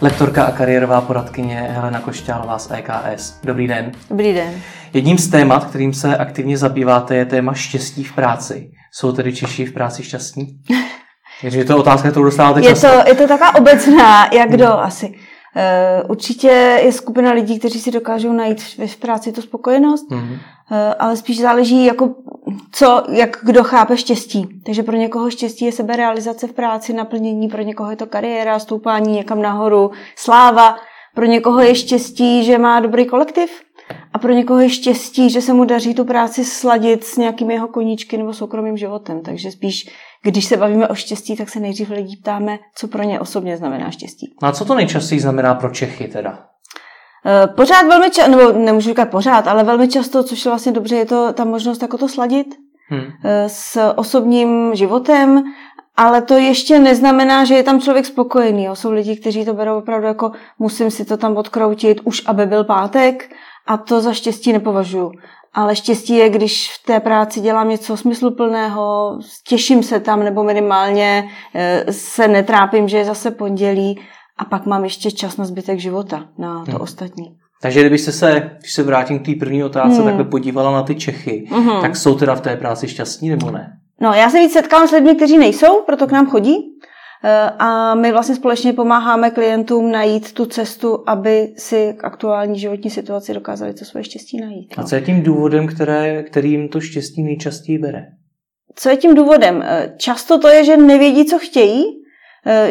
Lektorka a kariérová poradkyně Helena Košťálová z EKS. Dobrý den. Dobrý den. Jedním z témat, kterým se aktivně zabýváte, je téma štěstí v práci. Jsou tedy Češi v práci šťastní? Je to otázka, kterou dostáváte často. Je to, je to taková obecná, jak kdo hmm. asi. Uh, určitě je skupina lidí, kteří si dokážou najít v, v práci tu spokojenost, hmm. Uh, ale spíš záleží, jako co, jak kdo chápe štěstí. Takže pro někoho štěstí je seberealizace v práci, naplnění, pro někoho je to kariéra, stoupání někam nahoru, sláva, pro někoho je štěstí, že má dobrý kolektiv, a pro někoho je štěstí, že se mu daří tu práci sladit s nějakými jeho koníčky nebo soukromým životem. Takže spíš, když se bavíme o štěstí, tak se nejdřív lidí ptáme, co pro ně osobně znamená štěstí. A co to nejčastěji znamená pro Čechy teda? Eh, pořád velmi často, nebo nemůžu říkat pořád, ale velmi často, což je vlastně dobře, je to ta možnost jako to sladit hmm. Eh, s osobním životem, ale to ještě neznamená, že je tam člověk spokojený. Jo. Jsou lidi, kteří to berou opravdu jako musím si to tam odkroutit, už aby byl pátek a to za štěstí nepovažuji. Ale štěstí je, když v té práci dělám něco smysluplného, těším se tam, nebo minimálně eh, se netrápím, že je zase pondělí a pak mám ještě čas na zbytek života, na to hmm. ostatní. Takže kdybyste se, když se vrátím k té první otázce, hmm. takhle podívala na ty Čechy, hmm. tak jsou teda v té práci šťastní nebo ne? No, já se víc setkám s lidmi, kteří nejsou, proto k nám chodí. Eh, a my vlastně společně pomáháme klientům najít tu cestu, aby si k aktuální životní situaci dokázali to svoje štěstí najít. A co je tím důvodem, které, který jim to štěstí nejčastěji bere? Co je tím důvodem? Eh, často to je, že nevědí, co chtějí,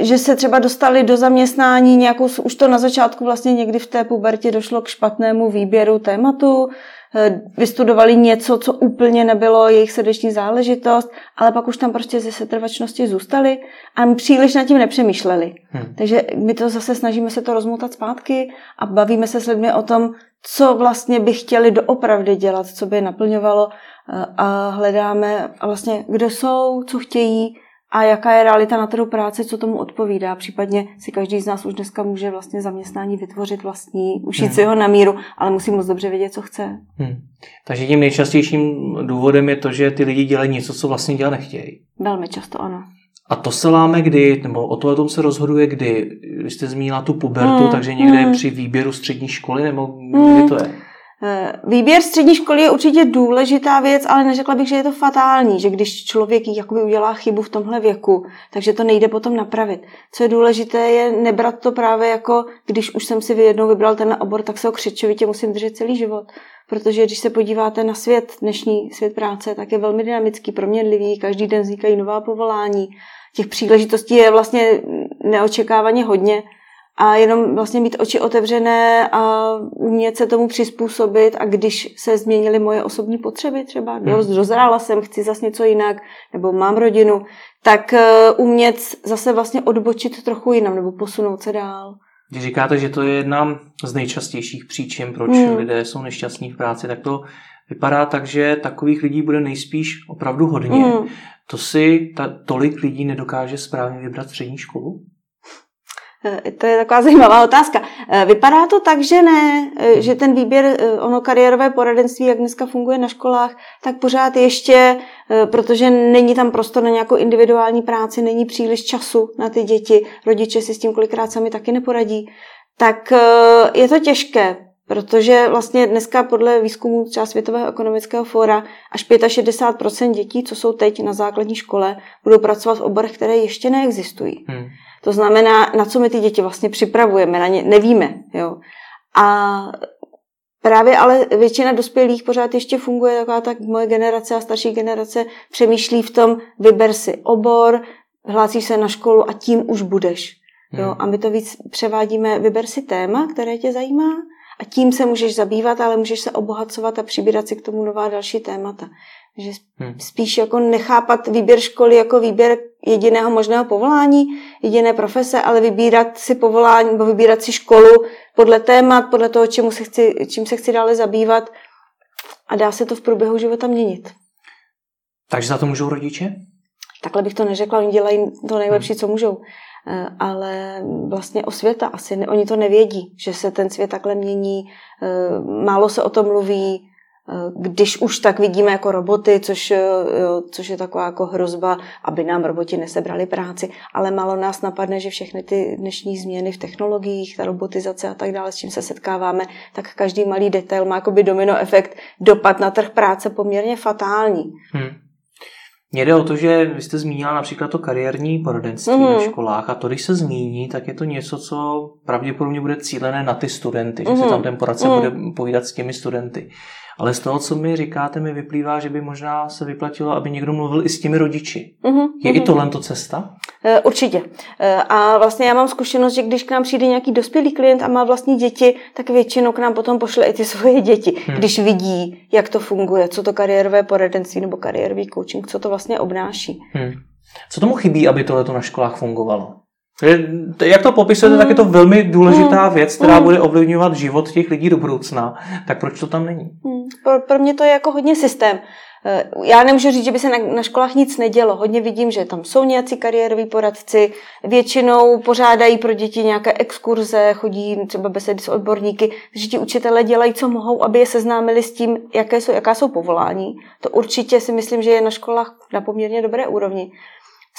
že se třeba dostali do zaměstnání nějakou, už to na začátku vlastně někdy v té pubertě došlo k špatnému výběru tématu, Eh, vystudovali něco, co úplně nebylo jejich srdeční záležitost, ale pak už tam prostě ze setrvačnosti zůstali a příliš nad tím nepřemýšleli. Hmm. Takže my to zase snažíme se to rozmotat zpátky a bavíme se s lidmi o tom, co vlastně by chtěli doopravdy dělat, co by je naplňovalo eh, a hledáme vlastně, kdo jsou, co chtějí, a jaká je realita na trhu práce, co tomu odpovídá. Případně si každý z nás už dneska může vlastně zaměstnání vytvořit vlastní, ušít hmm. si ho na míru, ale musí moc dobře vědět, co chce. Hmm. Takže tím nejčastějším důvodem je to, že ty lidi dělají něco, co vlastně dělat nechtějí. Velmi často ano. A to se láme kdy, nebo o tom se rozhoduje kdy? Vy jste zmínila tu pubertu, hmm. takže někde hmm. při výběru střední školy, nebo hmm. kdy to je? Eh, výběr střední školy je určitě důležitá věc, ale neřekla bych, že je to fatální, že když člověk jakoby udělá chybu v tomhle věku, takže to nejde potom napravit. Co je důležité, je nebrat to právě jako, když už jsem si jednou vybral ten obor, tak se ho křičovitě musím držet celý život. Protože když se podíváte na svět, dnešní svět práce, tak je velmi dynamický, proměnlivý, každý den vznikají nová povolání, těch příležitostí je vlastně neočekávaně hodně a jenom vlastně mít oči otevřené a umět se tomu přizpůsobit a když se změnily moje osobní potřeby třeba, hmm. dost dozrála jsem, chci zase něco jinak, nebo mám rodinu, tak eh, umět zase vlastně odbočit trochu jinam nebo posunout se dál. Když říkáte, že to je jedna z nejčastějších příčin, proč hmm. lidé jsou nešťastní v práci, tak to vypadá tak, že takových lidí bude nejspíš opravdu hodně. Hmm. To si ta, tolik lidí nedokáže správně vybrat střední školu? Eh, to je taková zajímavá otázka. Eh, vypadá to tak, že ne, eh, že ten výběr, ono kariérové poradenství, jak dneska funguje na školách, tak pořád ještě, protože není tam prostor na nějakou individuální práci, není příliš času na ty děti, rodiče si s tím kolikrát sami taky neporadí, tak je to těžké, protože vlastně dneska podle výzkumu třeba Světového ekonomického fóra až 65% dětí, co jsou teď na základní škole, budou pracovat v oborech, které ještě neexistují. Hmm. To znamená, na co my ty děti vlastně připravujeme, na ně nevíme. Jo. A Právě ale většina dospělých pořád ještě funguje taková tak moje generace a starší generace přemýšlí v tom, vyber si obor, hlásíš se na školu a tím už budeš. Jo? Hmm. A my to víc převádíme, vyber si téma, které tě zajímá a tím se můžeš zabývat, ale můžeš se obohacovat a přibírat si k tomu nová další témata. Že hmm. spíš jako nechápat výběr školy jako výběr jediného možného povolání, jediné profese, ale vybírat si povolání nebo vybírat si školu podle témat, podle toho, čemu se chci, čím se chci dále zabývat a dá se to v průběhu života měnit. Takže za to můžou rodiče? Takhle bych to neřekla, oni dělají to nejlepší, co můžou. Eh, ale vlastně osvěta asi, oni to nevědí, že se ten svět takhle mění, eh, málo se o tom mluví, eh, když už tak vidíme jako roboty, což, což je taková jako hrozba, aby nám roboti nesebrali práci, ale málo nás napadne, že všechny ty dnešní změny v technologiích, ta robotizace a tak dále, s čím se setkáváme, tak každý malý detail má jakoby domino efekt, dopad na trh práce poměrně fatální. Hmm. Mně jde o to, že vy jste zmínila například to kariérní poradenství mm. na školách a to, když se zmíní, tak je to něco, co pravděpodobně bude cílené na ty studenty, mm. že se tam ten poradce mm. bude povídat s těmi studenty. Ale z toho, co mi říkáte, mi vyplývá, že by možná se vyplatilo, aby někdo mluvil i s těmi rodiči. Mm-hmm. Je i tohle to cesta? E, určitě. E, a vlastně já mám zkušenost, že když k nám přijde nějaký dospělý klient a má vlastní děti, tak většinou k nám potom pošle i ty svoje děti, hmm. když vidí, jak to funguje, co to kariérové poradenství nebo kariérový coaching, co to vlastně obnáší. Hmm. Co tomu chybí, aby tohle na školách fungovalo? Jak to popisujete, mm. tak je to velmi důležitá mm. věc, která mm. bude ovlivňovat život těch lidí do budoucna. Tak proč to tam není? Mm. Pro, pro mě to je jako hodně systém. Eh, já nemůžu říct, že by se na, na školách nic nedělo. Hodně vidím, že tam jsou nějací kariéroví poradci, většinou pořádají pro děti nějaké exkurze, chodí třeba besedy s odborníky, že ti učitelé dělají, co mohou, aby je seznámili s tím, jaké jsou, jaká jsou povolání. To určitě si myslím, že je na školách na poměrně dobré úrovni.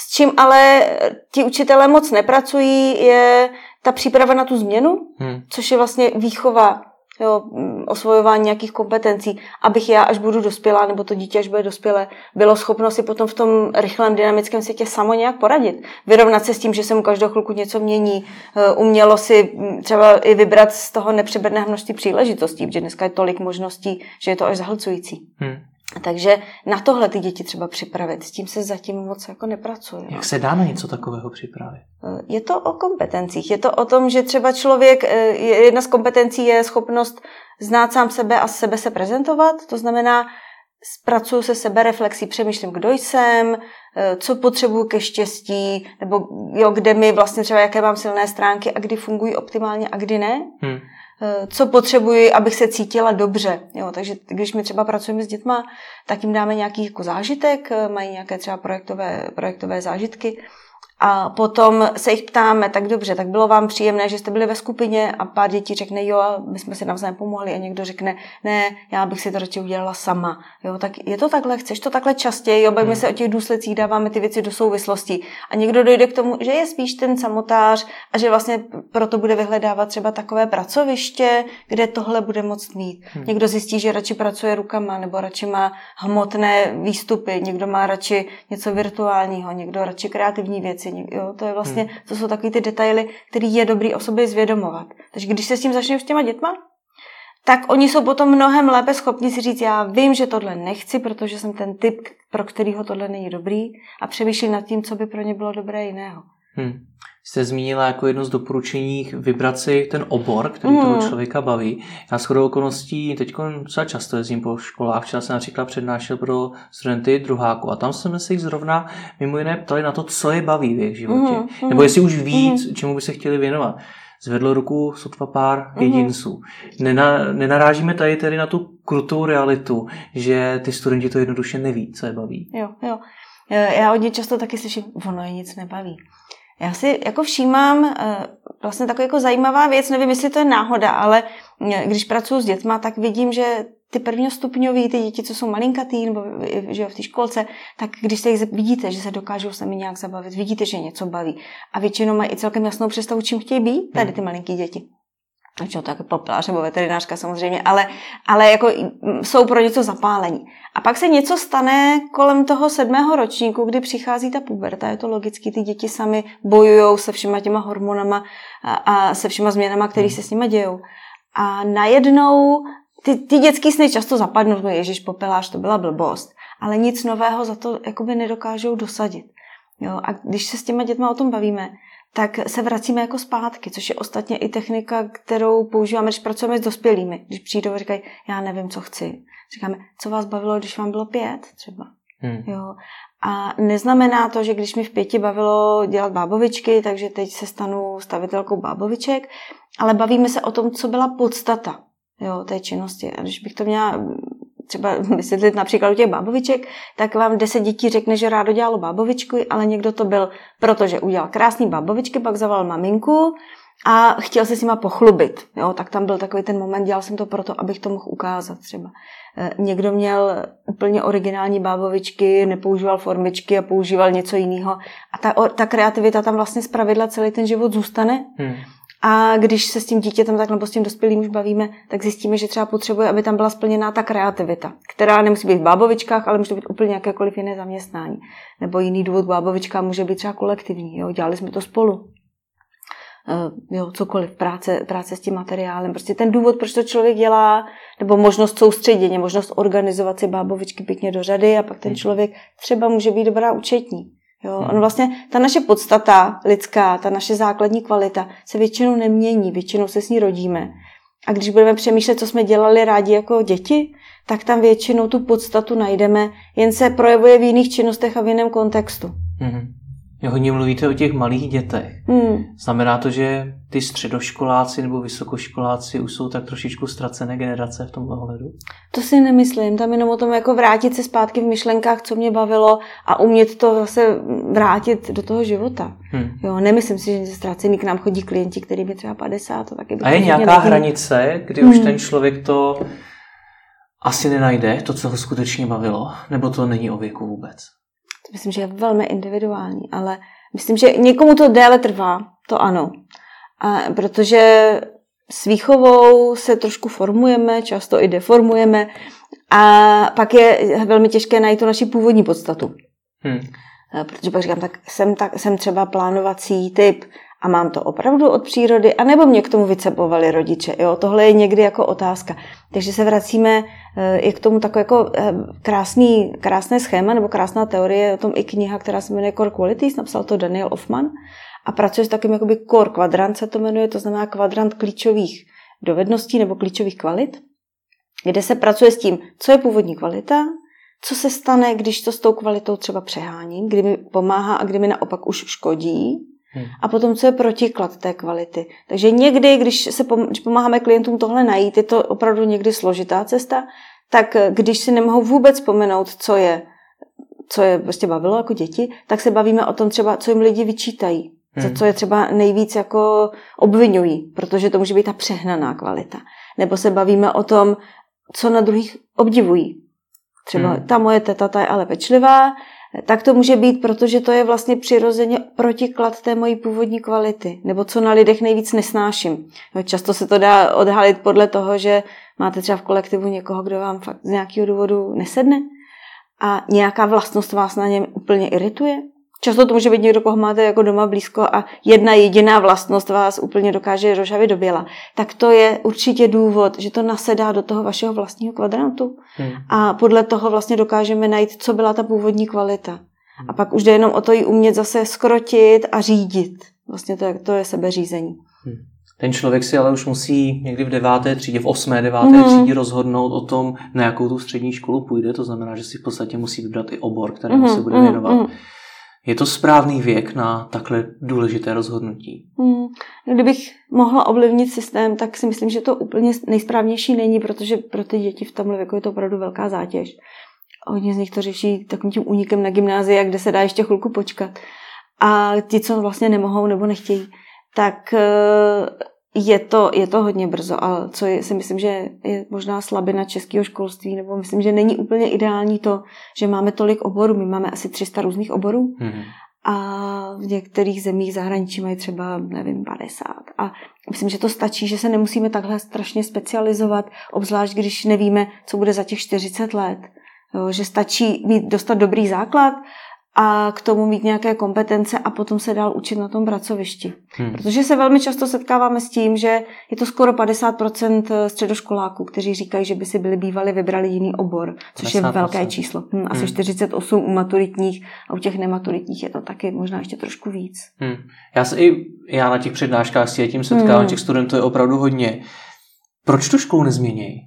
S čím ale ti učitelé moc nepracují, je ta příprava na tu změnu, hmm. což je vlastně výchova, jo, osvojování nějakých kompetencí, abych já, až budu dospělá, nebo to dítě, až bude dospělé, bylo schopno si potom v tom rychlém dynamickém světě samo nějak poradit. Vyrovnat se s tím, že se mu každou chvilku něco mění, eh, umělo si třeba i vybrat z toho nepřeberné množství příležitostí, protože dneska je tolik možností, že je to až zahlcující. Hmm. Takže na tohle ty děti třeba připravit, s tím se zatím moc jako nepracuje. Jak se dá na něco takového připravit? Eh, je to o kompetencích. Je to o tom, že třeba člověk, eh, jedna z kompetencí je schopnost znát sám sebe a sebe se prezentovat. To znamená, zpracuju se sebe reflexí, přemýšlím, kdo jsem, eh, co potřebuju ke štěstí, nebo jo, kde mi vlastně třeba, jaké mám silné stránky a kdy fungují optimálně a kdy ne. Hmm. Eh, co potřebuji, abych se cítila dobře. Jo, takže když my třeba pracujeme s dětma, tak jim dáme nějaký jako zážitek, eh, mají nějaké třeba projektové, projektové zážitky a potom se jich ptáme, tak dobře, tak bylo vám příjemné, že jste byli ve skupině a pár dětí řekne, jo, my jsme si navzájem pomohli a někdo řekne, ne, já bych si to radši udělala sama. Jo, tak je to takhle, chceš to takhle častěji, jo, bavíme hmm. se o těch důsledcích, dáváme ty věci do souvislostí. A někdo dojde k tomu, že je spíš ten samotář a že vlastně proto bude vyhledávat třeba takové pracoviště, kde tohle bude moct mít. Hmm. Někdo zjistí, že radši pracuje rukama nebo radši má hmotné výstupy, někdo má radši něco virtuálního, někdo radši kreativní věci věci. Jo? To je vlastně, hmm. to jsou takové ty detaily, které je dobrý o sobě zvědomovat. Takže když se s tím začneme s těma dětma, tak oni jsou potom mnohem lépe schopni si říct, já vím, že tohle nechci, protože jsem ten typ, pro kterýho tohle není dobrý a přemýšlím nad tím, co by pro ně bylo dobré jiného. Hmm jste zmínila jako jedno z doporučení vybrat si ten obor, který mm. toho člověka baví. Já s chodou okolností teď docela často jezdím po školách. Včera jsem například přednášel pro studenty druháku a tam jsme se jich zrovna mimo jiné ptali na to, co je baví v jejich životě. Mm. Nebo jestli už ví, mm. čemu by se chtěli věnovat. Zvedlo ruku sotva pár mm. jedinců. Nena, nenarážíme tady tedy na tu krutou realitu, že ty studenti to jednoduše neví, co je baví. Jo, jo. Já hodně často taky slyším, ono je nic nebaví. Já si jako všímám eh, vlastně taková jako zajímavá věc, nevím, jestli to je náhoda, ale eh, když pracuji s dětma, tak vidím, že ty prvňostupňový, ty děti, co jsou malinkatý, nebo že v té školce, tak když se jich vidíte, že se dokážou sami nějak zabavit, vidíte, že něco baví. A většinou mají i celkem jasnou představu, čím chtějí být, tady ty malinký děti čo, tak popelář nebo veterinářka samozřejmě, ale, ale jako jsou pro něco zapálení. A pak se něco stane kolem toho sedmého ročníku, kdy přichází ta puberta, je to logicky, ty děti sami bojují se všema těma hormonama a, a se všema změnama, které se s nimi dějou. A najednou ty, ty dětský sny často zapadnou, no ježiš, popelář, to byla blbost. Ale nic nového za to jakoby nedokážou dosadit. Jo? A když se s těma dětma o tom bavíme, tak se vracíme jako zpátky, což je ostatně i technika, kterou používáme, když pracujeme s dospělými. Když přijdou a říkají, já nevím, co chci. Říkáme, co vás bavilo, když vám bylo pět třeba. Hmm. Jo. A neznamená to, že když mi v pěti bavilo dělat bábovičky, takže teď se stanu stavitelkou báboviček, ale bavíme se o tom, co byla podstata jo, té činnosti. A když bych to měla třeba vysvětlit například u těch báboviček, tak vám deset dětí řekne, že rádo dělalo bábovičku, ale někdo to byl, protože udělal krásný bábovičky, pak zaval maminku a chtěl se s nima pochlubit. Jo, tak tam byl takový ten moment, dělal jsem to proto, abych to mohl ukázat třeba. Eh, někdo měl úplně originální bábovičky, nepoužíval formičky a používal něco jiného. A ta, ta kreativita tam vlastně zpravidla celý ten život zůstane. Hmm. A když se s tím dítětem tak nebo s tím dospělým už bavíme, tak zjistíme, že třeba potřebuje, aby tam byla splněná ta kreativita, která nemusí být v bábovičkách, ale může být úplně jakékoliv jiné zaměstnání. Nebo jiný důvod bábovička může být třeba kolektivní. Jo? Dělali jsme to spolu. Eh, jo, cokoliv, práce, práce s tím materiálem. Prostě ten důvod, proč to člověk dělá, nebo možnost soustředěně, možnost organizovat si bábovičky pěkně do řady a pak ten hmm. člověk třeba může být dobrá účetní. Jo, hmm. on vlastně, ta naše podstata lidská, ta naše základní kvalita se většinou nemění, většinou se s ní rodíme. A když budeme přemýšlet, co jsme dělali rádi jako děti, tak tam většinou tu podstatu najdeme, jen se projevuje v jiných činnostech a v jiném kontextu. Mm-hmm. Hodně mluvíte o těch malých dětech. Hmm. Znamená to, že ty středoškoláci nebo vysokoškoláci už jsou tak trošičku ztracené generace v tomhle ohledu? To si nemyslím. Tam jenom o tom jako vrátit se zpátky v myšlenkách, co mě bavilo a umět to zase vrátit do toho života. Hmm. Jo, nemyslím si, že ztracený k nám chodí klienti, který je třeba 50. To taky a je nějaká nedím. hranice, kdy hmm. už ten člověk to asi nenajde, to, co ho skutečně bavilo? Nebo to není o věku vůbec? Myslím, že je velmi individuální, ale myslím, že někomu to déle trvá, to ano. A protože s výchovou se trošku formujeme, často i deformujeme a pak je velmi těžké najít tu naši původní podstatu. Hmm. Protože pak říkám, tak jsem, tak jsem třeba plánovací typ a mám to opravdu od přírody, anebo mě k tomu vycepovali rodiče. Jo? Tohle je někdy jako otázka. Takže se vracíme eh, je k tomu takové jako eh, krásný, krásné schéma nebo krásná teorie, o tom i kniha, která se jmenuje Core Qualities, napsal to Daniel Hoffman a pracuje s takým jakoby core kvadrant se to jmenuje, to znamená kvadrant klíčových dovedností nebo klíčových kvalit, kde se pracuje s tím, co je původní kvalita, co se stane, když to s tou kvalitou třeba přeháním, kdy mi pomáhá a kdy mi naopak už škodí, Hmm. A potom, co je protiklad té kvality. Takže někdy, když, se pom- když pomáháme klientům tohle najít, je to opravdu někdy složitá cesta, tak eh, když si nemohou vůbec vzpomenout, co je, co je prostě bavilo jako děti, tak se bavíme o tom třeba, co jim lidi vyčítají. Hmm. Za co je třeba nejvíc jako obvinují, protože to může být ta přehnaná kvalita. Nebo se bavíme o tom, co na druhých obdivují. Třeba hmm. ta moje teta, ta je ale pečlivá, tak to může být, protože to je vlastně přirozeně protiklad té mojí původní kvality, nebo co na lidech nejvíc nesnáším. Často se to dá odhalit podle toho, že máte třeba v kolektivu někoho, kdo vám fakt z nějakého důvodu nesedne a nějaká vlastnost vás na něm úplně irituje, Často to může být někdo, koho máte jako doma blízko a jedna jediná vlastnost vás úplně dokáže rožavit do běla. Tak to je určitě důvod, že to nasedá do toho vašeho vlastního kvadrantu. Hmm. A podle toho vlastně dokážeme najít, co byla ta původní kvalita. A pak už jde jenom o to ji umět zase skrotit a řídit. Vlastně to je, to je sebeřízení. Hmm. Ten člověk si ale už musí někdy v deváté třídě, v osmé, deváté mm. třídě rozhodnout o tom, na jakou tu střední školu půjde. To znamená, že si v podstatě musí vybrat i obor, kterému mm. se bude věnovat. Mm. Je to správný věk na takhle důležité rozhodnutí? Hmm. Kdybych mohla ovlivnit systém, tak si myslím, že to úplně nejsprávnější není, protože pro ty děti v tomhle věku je to opravdu velká zátěž. Hodně z nich to řeší takovým tím únikem na gymnázii, kde se dá ještě chvilku počkat. A ti, co vlastně nemohou nebo nechtějí, tak eh, je to, je to hodně brzo, ale co je, si myslím, že je možná slabina českého školství, nebo myslím, že není úplně ideální to, že máme tolik oborů. My máme asi 300 různých oborů mm-hmm. a v některých zemích zahraničí mají třeba, nevím, 50. A myslím, že to stačí, že se nemusíme takhle strašně specializovat, obzvlášť když nevíme, co bude za těch 40 let. Jo, že stačí mít, dostat dobrý základ a k tomu mít nějaké kompetence a potom se dál učit na tom pracovišti. Hmm. Protože se velmi často setkáváme s tím, že je to skoro 50% středoškoláků, kteří říkají, že by si byli bývali vybrali jiný obor, což 50%. je velké číslo. Hmm, asi hmm. 48 u maturitních a u těch nematuritních je to taky možná ještě trošku víc. Hmm. Já se i já na těch přednáškách s tím setkávám, hmm. těch studentů je opravdu hodně. Proč tu školu nezměnějí?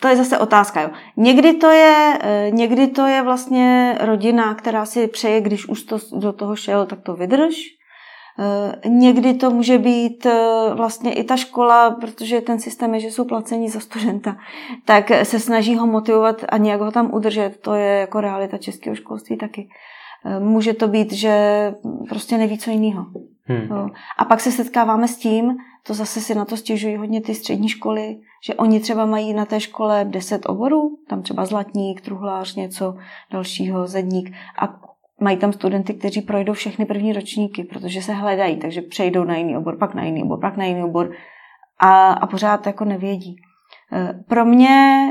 To je zase otázka. Jo. Někdy, to je, eh, někdy to je vlastně rodina, která si přeje, když už to do toho šel, tak to vydrž. Eh, někdy to může být eh, vlastně i ta škola, protože ten systém je, že jsou placení za studenta, tak se snaží ho motivovat a nějak ho tam udržet. To je jako realita českého školství taky. Může to být, že prostě neví co jiného. Hmm. A pak se setkáváme s tím, to zase si na to stěžují hodně ty střední školy, že oni třeba mají na té škole 10 oborů, tam třeba zlatník, truhlář, něco dalšího, zedník a mají tam studenty, kteří projdou všechny první ročníky, protože se hledají, takže přejdou na jiný obor, pak na jiný obor, pak na jiný obor a, a pořád jako nevědí. E, pro mě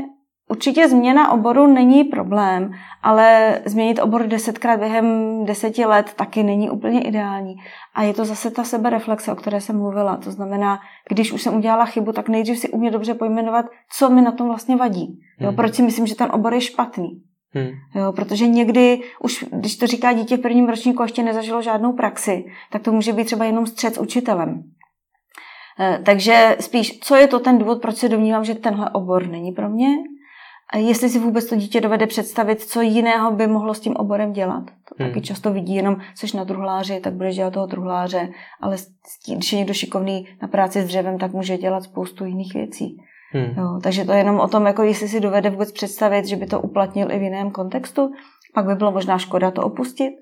určitě změna oboru není problém, ale změnit obor desetkrát během deseti let taky není úplně ideální. A je to zase ta sebereflexe, o které jsem mluvila. To znamená, když už jsem udělala chybu, tak nejdřív si umě dobře pojmenovat, co mi na tom vlastně vadí. Jo, hmm. proč si myslím, že ten obor je špatný. Hmm. Jo, protože někdy, už když to říká dítě v prvním ročníku, ještě nezažilo žádnou praxi, tak to může být třeba jenom střed s učitelem. E, takže spíš, co je to ten důvod, proč se domnívám, že tenhle obor není pro mě? A jestli si vůbec to dítě dovede představit, co jiného by mohlo s tím oborem dělat. To hmm. taky často vidí, jenom seš na truhláři, tak budeš dělat toho truhláře, ale když je někdo šikovný na práci s dřevem, tak může dělat spoustu jiných věcí. Hmm. Jo, takže to je jenom o tom, jako jestli si dovede vůbec představit, že by to uplatnil i v jiném kontextu, pak by bylo možná škoda to opustit.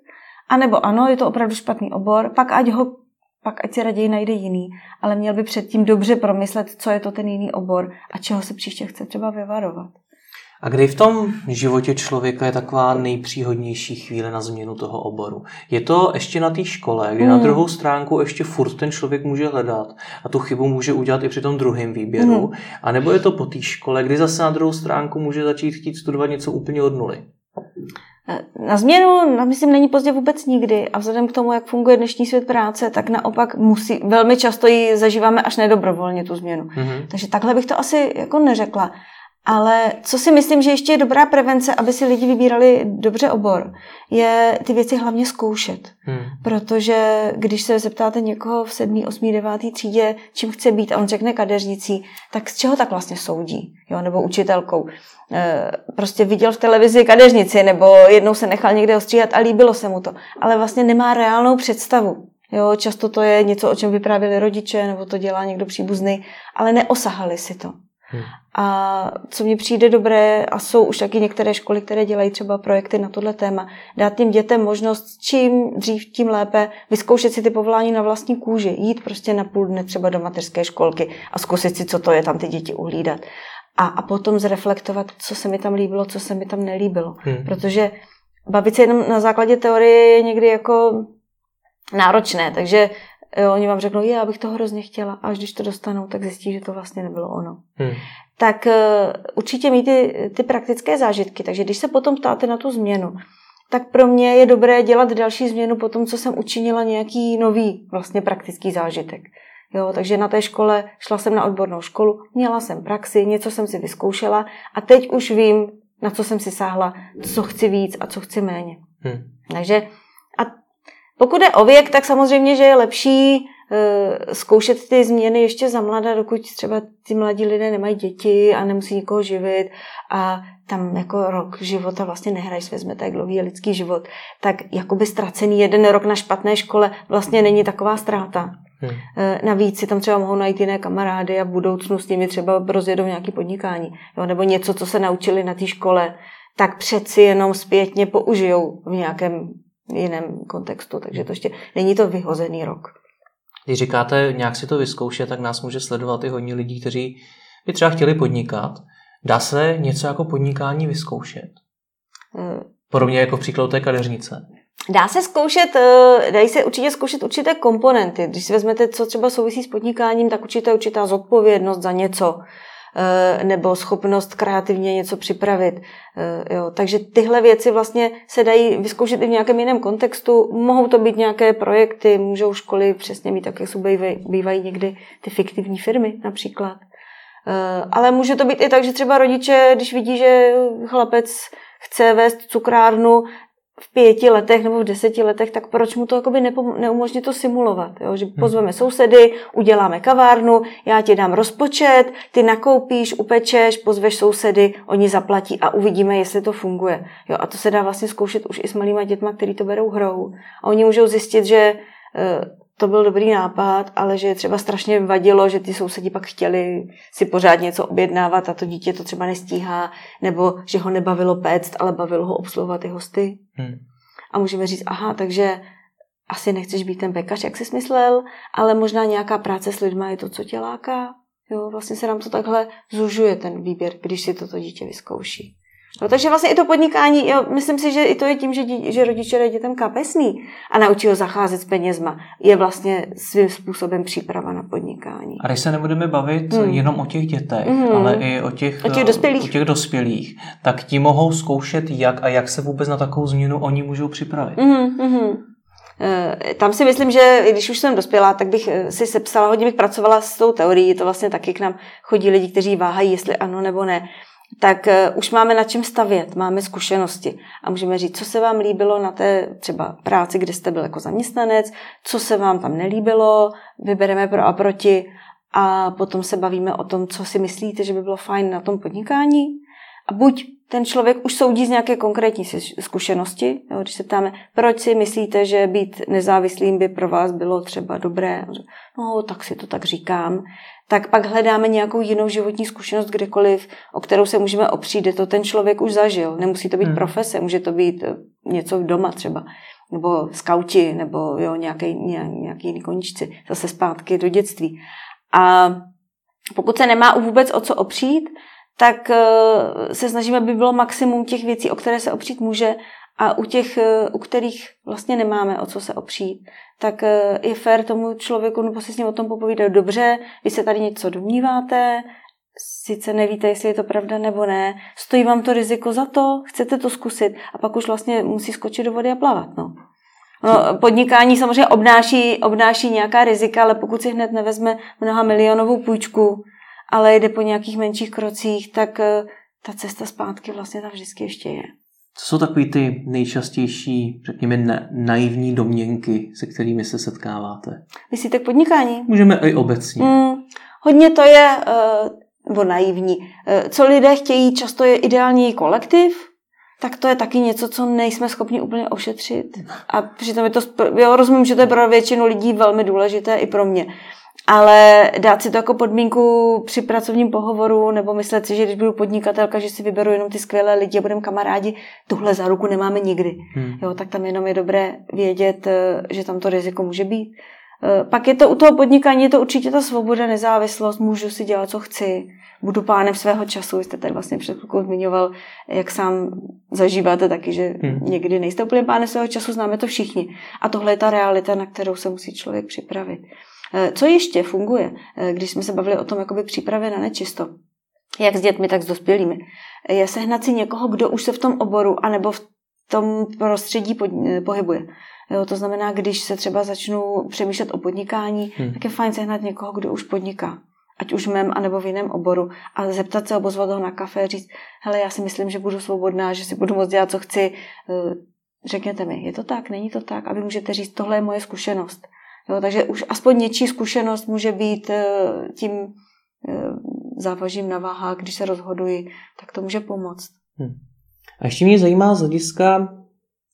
A nebo ano, je to opravdu špatný obor, pak ať ho pak ať si raději najde jiný, ale měl by předtím dobře promyslet, co je to ten jiný obor a čeho se příště chce třeba vyvarovat. A kdy v tom životě člověka je taková nejpříhodnější chvíle na změnu toho oboru? Je to ještě na té škole, kdy hmm. na druhou stránku ještě furt ten člověk může hledat a tu chybu může udělat i při tom druhém výběru? Hmm. A nebo je to po té škole, kdy zase na druhou stránku může začít chtít studovat něco úplně od nuly? Na změnu, myslím, není pozdě vůbec nikdy. A vzhledem k tomu, jak funguje dnešní svět práce, tak naopak musí, velmi často ji zažíváme až nedobrovolně tu změnu. Mm-hmm. Takže takhle bych to asi jako neřekla. Ale co si myslím, že ještě je dobrá prevence, aby si lidi vybírali dobře obor, je ty věci hlavně zkoušet. Hmm. Protože když se zeptáte někoho v 7., 8., 9. třídě, čím chce být, a on řekne kadeřnicí, tak z čeho tak vlastně soudí? Jo, nebo učitelkou. E, prostě viděl v televizi kadeřnici, nebo jednou se nechal někde ostříhat a líbilo se mu to. Ale vlastně nemá reálnou představu. Jo, často to je něco, o čem vyprávěli rodiče, nebo to dělá někdo příbuzný, ale neosahali si to. Hmm. A co mi přijde dobré, a jsou už taky některé školy, které dělají třeba projekty na tohle téma, dát těm dětem možnost čím dřív, tím lépe vyzkoušet si ty povolání na vlastní kůži, jít prostě na půl dne třeba do mateřské školky a zkusit si, co to je tam ty děti uhlídat. A, a potom zreflektovat, co se mi tam líbilo, co se mi tam nelíbilo. Hmm. Protože bavit se jenom na základě teorie je někdy jako náročné, takže Jo, oni vám řeknou, já bych to hrozně chtěla. A až když to dostanou, tak zjistí, že to vlastně nebylo ono. Hmm. Tak uh, určitě mít ty, ty praktické zážitky. Takže když se potom ptáte na tu změnu, tak pro mě je dobré dělat další změnu po tom, co jsem učinila nějaký nový vlastně praktický zážitek. Jo, takže na té škole šla jsem na odbornou školu, měla jsem praxi, něco jsem si vyzkoušela a teď už vím, na co jsem si sáhla, co chci víc a co chci méně. Hmm. Takže pokud je o věk, tak samozřejmě, že je lepší eh, zkoušet ty změny ještě za mladá, dokud třeba ty mladí lidé nemají děti a nemusí nikoho živit a tam jako rok života vlastně nehraješ, vezmete, jak dlouhý je lidský život, tak jakoby ztracený jeden rok na špatné škole vlastně není taková ztráta. Hmm. Eh, navíc si tam třeba mohou najít jiné kamarády a v budoucnu s nimi třeba rozjedou nějaké podnikání. Jo? Nebo něco, co se naučili na té škole, tak přeci jenom zpětně použijou v nějakém jiném kontextu, takže to ještě není to vyhozený rok. Když říkáte nějak si to vyzkoušet, tak nás může sledovat i hodně lidí, kteří by třeba chtěli podnikat. Dá se něco jako podnikání vyzkoušet? Hmm. Podobně jako v příkladu té kadeřnice. Dá se zkoušet, eh, dají se určitě zkoušet určité komponenty. Když si vezmete, co třeba souvisí s podnikáním, tak určitě určitá zodpovědnost za něco. Eh, nebo schopnost kreativně něco připravit. Eh, jo. Takže tyhle věci vlastně se dají vyzkoušet i v nějakém jiném kontextu. Mohou to být nějaké projekty, můžou školy přesně mít, tak jak jsou bývají, bývají někdy ty fiktivní firmy například. Eh, ale může to být i tak, že třeba rodiče, když vidí, že chlapec chce vést cukrárnu, v pěti letech nebo v deseti letech, tak proč mu to jakoby neumožnit to simulovat? Jo? Že hmm. pozveme sousedy, uděláme kavárnu, já ti dám rozpočet, ty nakoupíš, upečeš, pozveš sousedy, oni zaplatí a uvidíme, jestli to funguje. Jo? A to se dá vlastně zkoušet už i s malýma dětma, který to berou hrou. A oni můžou zjistit, že eh, to byl dobrý nápad, ale že třeba strašně vadilo, že ty sousedi pak chtěli si pořád něco objednávat a to dítě to třeba nestíhá, nebo že ho nebavilo péct, ale bavilo ho obsluhovat ty hosty. Hmm. A můžeme říct, aha, takže asi nechceš být ten pekař, jak jsi myslel, ale možná nějaká práce s lidmi je to, co tě láká. Jo, vlastně se nám to takhle zužuje ten výběr, když si toto dítě vyzkouší. No, takže vlastně i to podnikání, jo, myslím si, že i to je tím, že, dí, že rodiče dají dětem kapesný a naučí ho zacházet s penězma, je vlastně svým způsobem příprava na podnikání. A když se nebudeme bavit hmm. jenom o těch dětech, hmm. ale i o těch, o těch, dospělých. o těch dospělých, tak ti mohou zkoušet, jak a jak se vůbec na takovou změnu oni můžou připravit. Hmm. Hmm. Tam si myslím, že když už jsem dospělá, tak bych eh, si sepsala, hodně bych pracovala s tou teorií, to vlastně taky k nám chodí lidi, kteří váhají, jestli ano nebo ne tak uh, už máme na čem stavět, máme zkušenosti. A můžeme říct, co se vám líbilo na té třeba práci, kde jste byl jako zaměstnanec, co se vám tam nelíbilo, vybereme pro a proti a potom se bavíme o tom, co si myslíte, že by bylo fajn na tom podnikání. A buď ten člověk už soudí z nějaké konkrétní zkušenosti, jo, když se ptáme, proč si myslíte, že být nezávislým by pro vás bylo třeba dobré, no tak si to tak říkám, tak pak hledáme nějakou jinou životní zkušenost kdekoliv, o kterou se můžeme opřít, kde to ten člověk už zažil. Nemusí to být hmm. profese, může to být eh, něco doma třeba, nebo skauti, nebo jo, nějaký, nějaký jiný koníčci, zase zpátky do dětství. A pokud se nemá vůbec o co opřít, tak eh, se snažíme, aby bylo maximum těch věcí, o které se opřít může a u těch, eh, u kterých vlastně nemáme o co se opřít, tak eh, je fér tomu člověku nebo si s ním o tom popovídat dobře, vy se tady něco domníváte, sice nevíte, jestli je to pravda nebo ne, stojí vám to riziko za to, chcete to zkusit a pak už vlastně musí skočit do vody a plavat. No. No, podnikání samozřejmě obnáší, obnáší nějaká rizika, ale pokud si hned nevezme mnoha milionovou půjčku, ale jde po nějakých menších krocích, tak eh, ta cesta zpátky vlastně tam vždycky ještě je. Co jsou takový ty nejčastější, řekněme, na, naivní domněnky, se kterými se setkáváte? Myslíte k podnikání? Můžeme i obecně. Mm, hodně to je, uh, nebo naivní. Uh, co lidé chtějí, často je ideální kolektiv, tak to je taky něco, co nejsme schopni úplně ošetřit. A přitom je to, jo, rozumím, že to je pro většinu lidí velmi důležité i pro mě ale dát si to jako podmínku při pracovním pohovoru nebo myslet si, že když budu podnikatelka, že si vyberu jenom ty skvělé lidi a budeme kamarádi, tuhle záruku nemáme nikdy. Hmm. Jo, tak tam jenom je dobré vědět, eh, že tam to riziko může být. Eh, pak je to u toho podnikání, je to určitě ta svoboda, nezávislost, můžu si dělat, co chci, budu pánem svého času. Vy jste tady vlastně před chvilkou zmiňoval, jak sám zažíváte taky, že hmm. někdy nejste úplně pánem svého času, známe to všichni. A tohle je ta realita, na kterou se musí člověk připravit. Eh, co ještě funguje, eh, když jsme se bavili o tom jakoby přípravě na nečisto, jak s dětmi, tak s dospělými, je sehnat si někoho, kdo už se v tom oboru anebo v tom prostředí eh, pohybuje. Jo, to znamená, když se třeba začnu přemýšlet o podnikání, hmm. tak je fajn sehnat někoho, kdo už podniká. Ať už v mém, anebo v jiném oboru. A zeptat se, obozvat ho na kafe, říct, hele, já si myslím, že budu svobodná, že si budu moct dělat, co chci. Řekněte mi, je to tak, není to tak? A vy můžete říct, tohle je moje zkušenost. Jo, takže už aspoň něčí zkušenost může být eh, tím eh, závažím na váhách, když se rozhoduji, tak to může pomoct. Hmm. A ještě mě zajímá z hlediska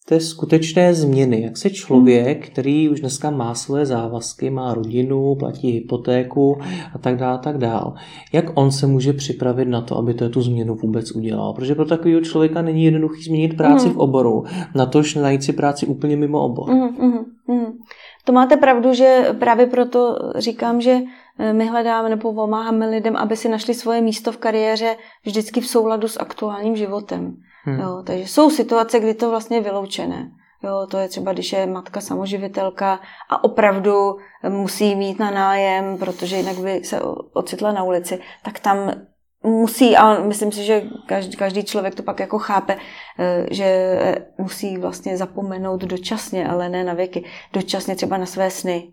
té skutečné změny. Jak se člověk, který už dneska má své závazky, má rodinu, platí hypotéku a tak dále, tak dál, jak on se může připravit na to, aby to tu změnu vůbec udělal? Protože pro takového člověka není jednoduchý změnit práci mm. v oboru, na tož najít si práci úplně mimo obor. Mm, mm, mm. To máte pravdu, že právě proto říkám, že eh, my hledáme nebo pomáháme lidem, aby si našli svoje místo v kariéře vždycky v souladu s aktuálním životem. Hmm. Jo, takže jsou situace, kdy to vlastně je vyloučené. Jo, to je třeba, když je matka samoživitelka a opravdu musí mít na nájem, protože jinak by se ocitla na ulici, tak tam musí, a myslím si, že každý, každý člověk to pak jako chápe, eh, že musí vlastně zapomenout dočasně, ale ne na věky, dočasně třeba na své sny,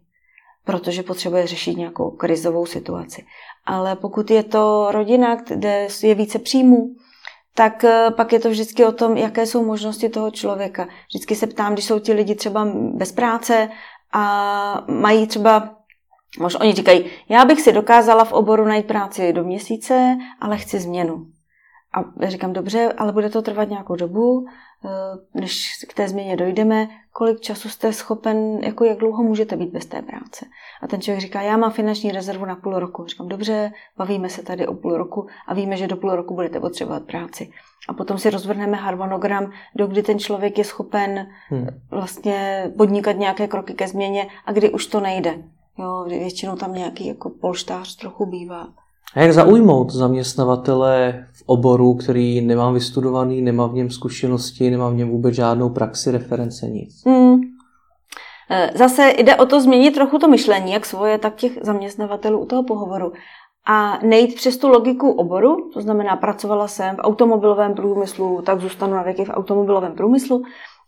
protože potřebuje řešit nějakou krizovou situaci. Ale pokud je to rodina, kde je více příjmů, tak eh, pak je to vždycky o tom, jaké jsou možnosti toho člověka. Vždycky se ptám, když jsou ti lidi třeba bez práce a mají třeba Možná oni říkají, já bych si dokázala v oboru najít práci do měsíce, ale chci změnu. A já říkám, dobře, ale bude to trvat nějakou dobu, eh, než k té změně dojdeme, kolik času jste schopen, jako jak dlouho můžete být bez té práce. A ten člověk říká, já mám finanční rezervu na půl roku. Říkám, dobře, bavíme se tady o půl roku a víme, že do půl roku budete potřebovat práci. A potom si rozvrhneme harmonogram, do kdy ten člověk je schopen hmm. vlastně podnikat nějaké kroky ke změně a kdy už to nejde. Jo, většinou tam nějaký jako polštář trochu bývá. A jak zaujmout zaměstnavatele v oboru, který nemá vystudovaný, nemá v něm zkušenosti, nemá v něm vůbec žádnou praxi, reference, nic? Mm. Zase jde o to změnit trochu to myšlení, jak svoje, tak těch zaměstnavatelů u toho pohovoru. A nejít přes tu logiku oboru, to znamená, pracovala jsem v automobilovém průmyslu, tak zůstanu na věky v automobilovém průmyslu,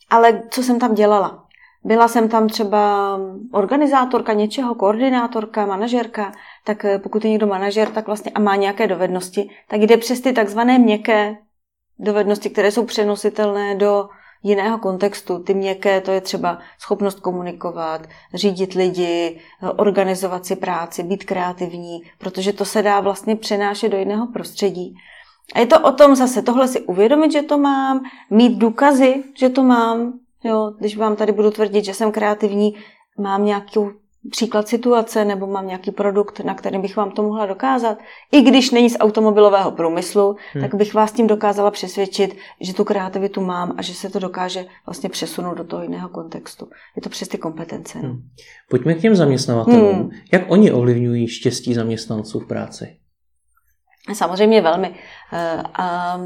ale co jsem tam dělala? Byla jsem tam třeba organizátorka něčeho, koordinátorka, manažerka, tak eh, pokud je někdo manažer tak vlastně a má nějaké dovednosti, tak jde přes ty takzvané měkké dovednosti, které jsou přenositelné do jiného kontextu. Ty měkké, to je třeba schopnost komunikovat, řídit lidi, eh, organizovat si práci, být kreativní, protože to se dá vlastně přenášet do jiného prostředí. A je to o tom zase tohle si uvědomit, že to mám, mít důkazy, že to mám, Jo, když vám tady budu tvrdit, že jsem kreativní, mám nějaký příklad situace nebo mám nějaký produkt, na kterém bych vám to mohla dokázat. I když není z automobilového průmyslu, hmm. tak bych vás tím dokázala přesvědčit, že tu kreativitu mám a že se to dokáže vlastně přesunout do toho jiného kontextu. Je to přes ty kompetence. No. Hmm. Pojďme k těm zaměstnavatelům. Hmm. Jak oni ovlivňují štěstí zaměstnanců v práci? Samozřejmě velmi. Eh, a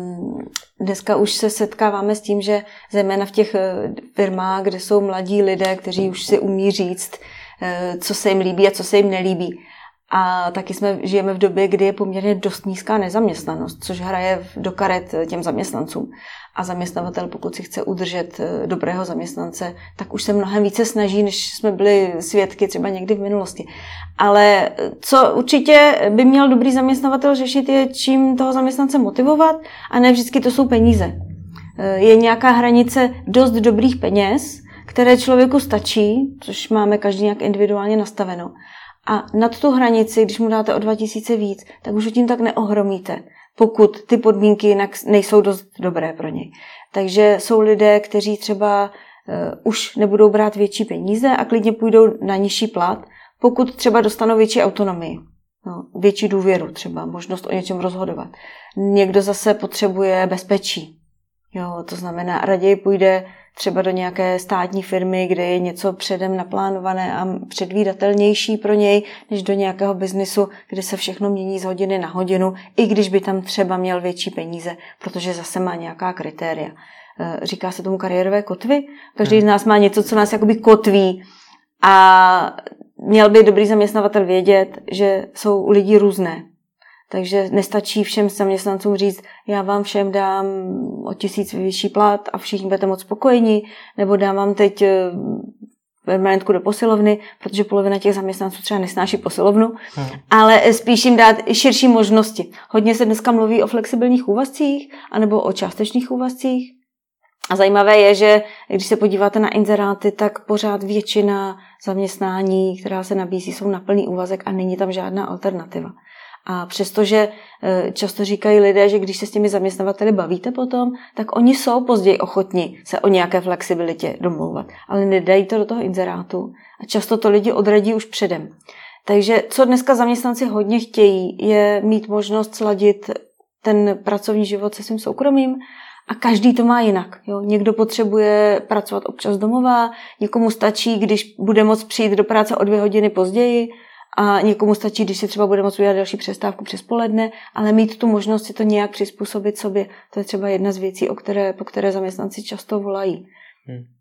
dneska už se setkáváme s tím, že zejména v těch eh, firmách, kde jsou mladí lidé, kteří už si umí říct, eh, co se jim líbí a co se jim nelíbí, a taky jsme žijeme v době, kdy je poměrně dost nízká nezaměstnanost, což hraje do karet těm zaměstnancům. A zaměstnavatel, pokud si chce udržet eh, dobrého zaměstnance, tak už se mnohem více snaží, než jsme byli svědky třeba někdy v minulosti. Ale eh, co určitě by měl dobrý zaměstnavatel řešit, je čím toho zaměstnance motivovat a ne vždycky to jsou peníze. Eh, je nějaká hranice dost dobrých peněz, které člověku stačí, což máme každý nějak individuálně nastaveno a nad tu hranici, když mu dáte o 2000 víc, tak už ho tím tak neohromíte, pokud ty podmínky jinak nejsou dost dobré pro něj. Takže jsou lidé, kteří třeba uh, už nebudou brát větší peníze a klidně půjdou na nižší plat, pokud třeba dostanou větší autonomii. No, větší důvěru třeba, možnost o něčem rozhodovat. Někdo zase potřebuje bezpečí. Jo, to znamená, raději půjde třeba do nějaké státní firmy, kde je něco předem naplánované a předvídatelnější pro něj, než do nějakého biznisu, kde se všechno mění z hodiny na hodinu, i když by tam třeba měl větší peníze, protože zase má nějaká kritéria. Eh, říká se tomu kariérové kotvy. Každý hmm. z nás má něco, co nás jakoby kotví a měl by dobrý zaměstnavatel vědět, že jsou u lidí různé. Takže nestačí všem zaměstnancům říct, já vám všem dám o tisíc vyšší plat a všichni budete moc spokojení, nebo dám vám teď eh, permanentku do posilovny, protože polovina těch zaměstnanců třeba nesnáší posilovnu, hmm. ale spíš jim dát širší možnosti. Hodně se dneska mluví o flexibilních úvazcích anebo o částečných úvazcích. A zajímavé je, že když se podíváte na inzeráty, tak pořád většina zaměstnání, která se nabízí, jsou na plný úvazek a není tam žádná alternativa. A přestože e, často říkají lidé, že když se s těmi zaměstnavateli bavíte potom, tak oni jsou později ochotni se o nějaké flexibilitě domlouvat, ale nedají to do toho inzerátu a často to lidi odradí už předem. Takže co dneska zaměstnanci hodně chtějí, je mít možnost sladit ten pracovní život se svým soukromým a každý to má jinak. Jo? Někdo potřebuje pracovat občas domova, někomu stačí, když bude moct přijít do práce o dvě hodiny později, a někomu stačí, když si třeba bude moct udělat další přestávku přes poledne, ale mít tu možnost si to nějak přizpůsobit sobě, to je třeba jedna z věcí, o které, po které zaměstnanci často volají. Hmm.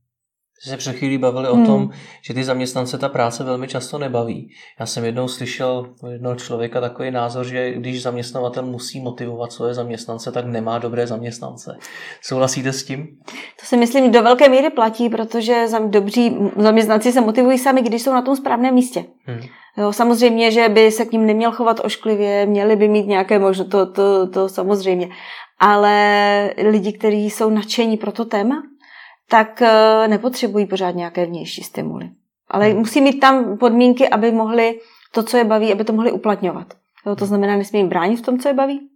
Jsi se před chvílí bavili hmm. o tom, že ty zaměstnance ta práce velmi často nebaví. Já jsem jednou slyšel od jednoho člověka takový názor, že když zaměstnavatel musí motivovat svoje zaměstnance, tak nemá dobré zaměstnance. Souhlasíte s tím? To si myslím do velké míry platí, protože dobří zaměstnanci se motivují sami, když jsou na tom správném místě. Hmm. Jo, samozřejmě, že by se k ním neměl chovat ošklivě, měli by mít nějaké možnosti, to, to, to samozřejmě. Ale lidi, kteří jsou nadšení pro to téma, tak eh, nepotřebují pořád nějaké vnější stimuly. Ale hmm. musí mít tam podmínky, aby mohli to, co je baví, aby to mohli uplatňovat. Jo, to znamená, nesmí jim bránit v tom, co je baví.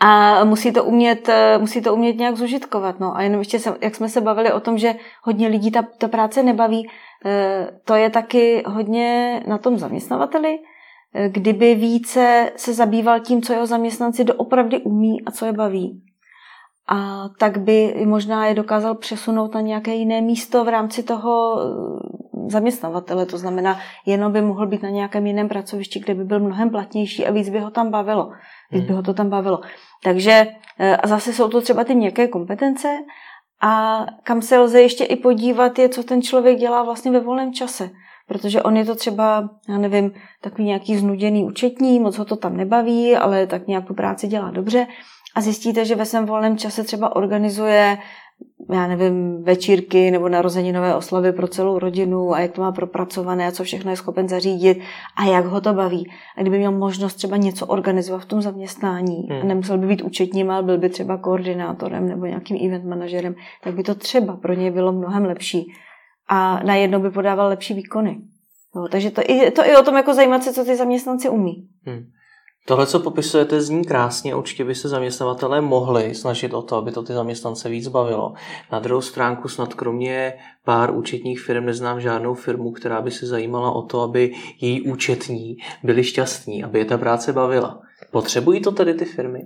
A musí to umět, eh, musí to umět nějak zužitkovat. No. A jenom ještě, jak jsme se bavili o tom, že hodně lidí ta, ta práce nebaví, eh, to je taky hodně na tom zaměstnavateli, kdyby více se zabýval tím, co jeho zaměstnanci doopravdy umí a co je baví. A tak by možná je dokázal přesunout na nějaké jiné místo v rámci toho zaměstnavatele. To znamená, jenom by mohl být na nějakém jiném pracovišti, kde by byl mnohem platnější a víc by ho tam bavilo. Víc by hmm. ho to tam bavilo. Takže eh, a zase jsou to třeba ty nějaké kompetence a kam se lze ještě i podívat je, co ten člověk dělá vlastně ve volném čase. Protože on je to třeba, já nevím, takový nějaký znuděný účetní, moc ho to tam nebaví, ale tak nějak tu práci dělá dobře. A zjistíte, že ve svém volném čase třeba organizuje já nevím, večírky nebo narozeninové oslavy pro celou rodinu a jak to má propracované a co všechno je schopen zařídit a jak ho to baví. A kdyby měl možnost třeba něco organizovat v tom zaměstnání hmm. a nemusel by být účetním, ale byl by třeba koordinátorem nebo nějakým event manažerem, tak by to třeba pro něj bylo mnohem lepší. A najednou by podával lepší výkony. Jo, takže to, i, to i o tom jako zajímat se, co ty zaměstnanci umí. Hmm. Tohle, co popisujete, zní krásně. Určitě by se zaměstnavatelé mohli snažit o to, aby to ty zaměstnance víc bavilo. Na druhou stránku snad kromě pár účetních firm neznám žádnou firmu, která by se zajímala o to, aby její účetní byli šťastní, aby je ta práce bavila. Potřebují to tedy ty firmy?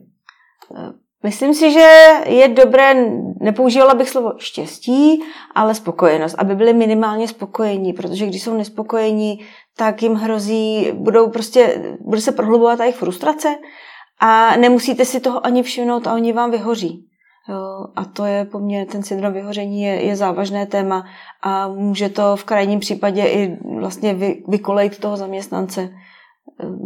Myslím si, že je dobré, nepoužívala bych slovo štěstí, ale spokojenost, aby byli minimálně spokojení, protože když jsou nespokojení, tak jim hrozí, budou prostě, bude se prohlubovat jejich frustrace a nemusíte si toho ani všimnout a oni vám vyhoří. Jo, a to je po mně, ten syndrom vyhoření je, je závažné téma a může to v krajním případě i vlastně vy, vykolejit toho zaměstnance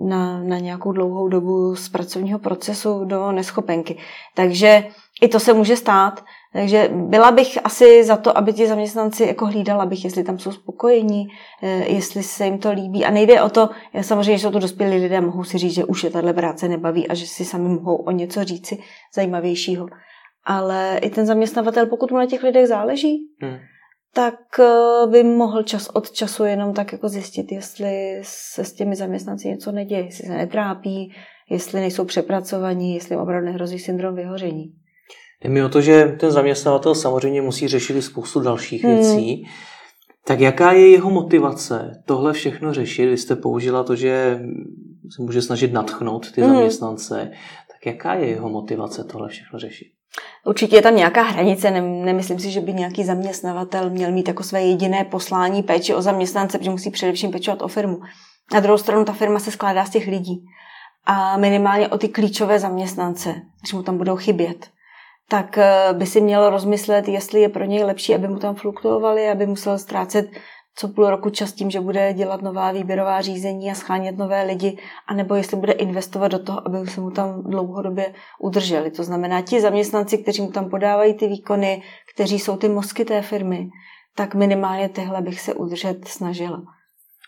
na, na nějakou dlouhou dobu z pracovního procesu do neschopenky. Takže i to se může stát. Takže byla bych asi za to, aby ti zaměstnanci jako hlídala bych, jestli tam jsou spokojení, eh, jestli se jim to líbí. A nejde o to, samozřejmě, že jsou to dospělí lidé, mohou si říct, že už je tahle práce nebaví a že si sami mohou o něco říci zajímavějšího. Ale i ten zaměstnavatel, pokud mu na těch lidech záleží, hmm tak eh, by mohl čas od času jenom tak jako zjistit, jestli se s těmi zaměstnanci něco neděje, jestli se netrápí, jestli nejsou přepracovaní, jestli opravdu nehrozí syndrom vyhoření. Jde mi o to, že ten zaměstnavatel samozřejmě musí řešit spoustu dalších hmm. věcí. Tak jaká je jeho motivace tohle všechno řešit? Vy jste použila to, že se může snažit natchnout ty hmm. zaměstnance. Tak jaká je jeho motivace tohle všechno řešit? Určitě je tam nějaká hranice, nemyslím si, že by nějaký zaměstnavatel měl mít jako své jediné poslání péči o zaměstnance, protože musí především pečovat o firmu. Na druhou stranu ta firma se skládá z těch lidí a minimálně o ty klíčové zaměstnance, když mu tam budou chybět tak eh, by si měl rozmyslet, jestli je pro něj lepší, aby mu tam fluktuovali, aby musel ztrácet co půl roku čas tím, že bude dělat nová výběrová řízení a schánět nové lidi, anebo jestli bude investovat do toho, aby se mu tam dlouhodobě udrželi. To znamená, ti zaměstnanci, kteří mu tam podávají ty výkony, kteří jsou ty mozky té firmy, tak minimálně tyhle bych se udržet snažila.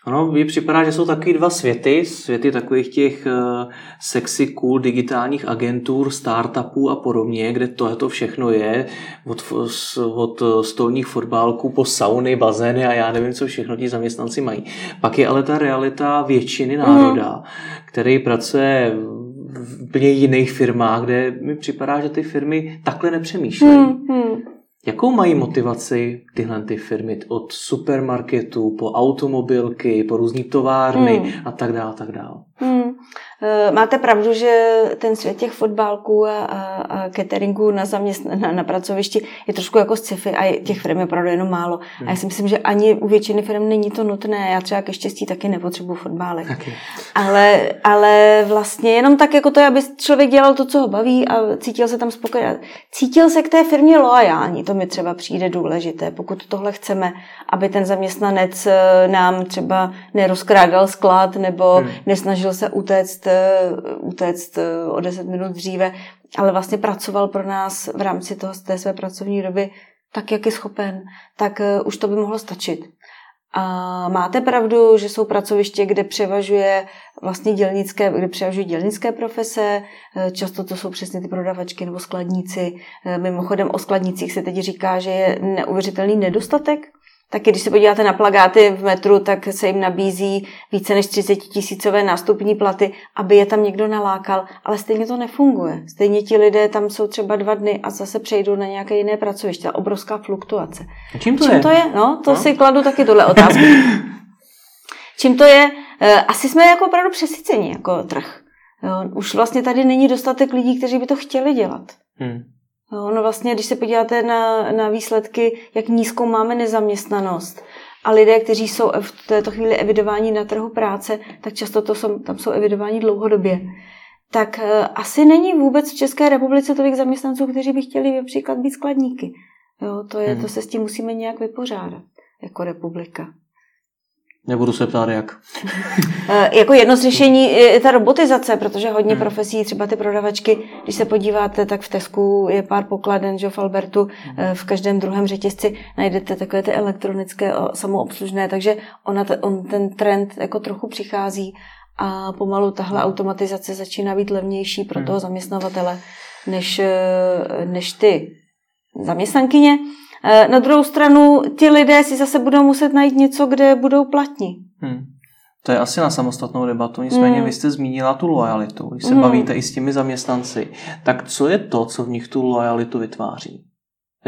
Ono mi připadá, že jsou takový dva světy, světy takových těch uh, sexy, cool digitálních agentur, startupů a podobně, kde tohle všechno je, od, od stolních fotbálků po sauny, bazény a já nevím, co všechno ti zaměstnanci mají. Pak je ale ta realita většiny národa, mm. který pracuje v úplně jiných firmách, kde mi připadá, že ty firmy takhle nepřemýšlejí. Mm, mm. Jakou mají motivaci tyhle ty firmy od supermarketů po automobilky, po různé továrny hmm. a tak dále, tak dále? Hmm. Eh, máte pravdu, že ten svět těch fotbálků a, a, a cateringů na, zaměstn- na, na pracovišti je trošku jako sci-fi a těch firm je opravdu jenom málo. Hmm. A já si myslím, že ani u většiny firm není to nutné. Já třeba ke štěstí taky nepotřebuji fotbálek. Okay. Ale, ale vlastně jenom tak jako to, aby člověk dělal to, co ho baví a cítil se tam spokojeně. Cítil se k té firmě loajální, to mi třeba přijde důležité. Pokud tohle chceme, aby ten zaměstnanec eh, nám třeba nerozkrádal sklad nebo hmm. nesnažil se utéct, eh, utéct eh, o 10 minut dříve, ale vlastně pracoval pro nás v rámci toho, té své pracovní doby tak, jak je schopen, tak už to by mohlo stačit. A máte pravdu, že jsou pracoviště, kde převažuje vlastně dělnické, kde převažují dělnické profese, často to jsou přesně ty prodavačky nebo skladníci. Mimochodem o skladnicích se teď říká, že je neuvěřitelný nedostatek Taky když se podíváte na plagáty v metru, tak se jim nabízí více než 30 tisícové nástupní platy, aby je tam někdo nalákal, ale stejně to nefunguje. Stejně ti lidé tam jsou třeba dva dny a zase přejdou na nějaké jiné pracoviště. Obrovská fluktuace. A čím to Čím je? to je? No, to No. si kladu taky tuhle otázku. Čím to je? Eh, Asi jsme jako opravdu přesyceni jako trh. Jo, už vlastně tady není dostatek lidí, kteří by to chtěli dělat. Hmm. Jo, no vlastně, když se podíváte na, na výsledky, jak nízkou máme nezaměstnanost a lidé, kteří jsou v této chvíli evidováni na trhu práce, tak často to jsou, tam jsou evidováni dlouhodobě. Tak eh, asi není vůbec v České republice tolik zaměstnanců, kteří by chtěli například být skladníky. Jo, to, je, Mhm. to se s tím musíme nějak vypořádat jako republika. Nebudu se ptát jak. E, Jako jedno z řešení je ta robotizace, protože hodně Hmm. profesí, třeba ty prodavačky, když se podíváte, tak v Tesku je pár pokladen, že v Albertu, e, v každém druhém řetězci najdete takové ty elektronické samoobslužné, takže ona, on, ten trend jako trochu přichází a pomalu tahle automatizace začíná být levnější pro Hmm. toho zaměstnavatele než, e, než ty zaměstnankyně. E, Na druhou stranu ti lidé si zase budou muset najít něco, kde budou platní. Hmm. To je asi na samostatnou debatu, nicméně Hmm. vy jste zmínila tu lojalitu. Když se Hmm. bavíte i s těmi zaměstnanci, tak co je to, co v nich tu lojalitu vytváří?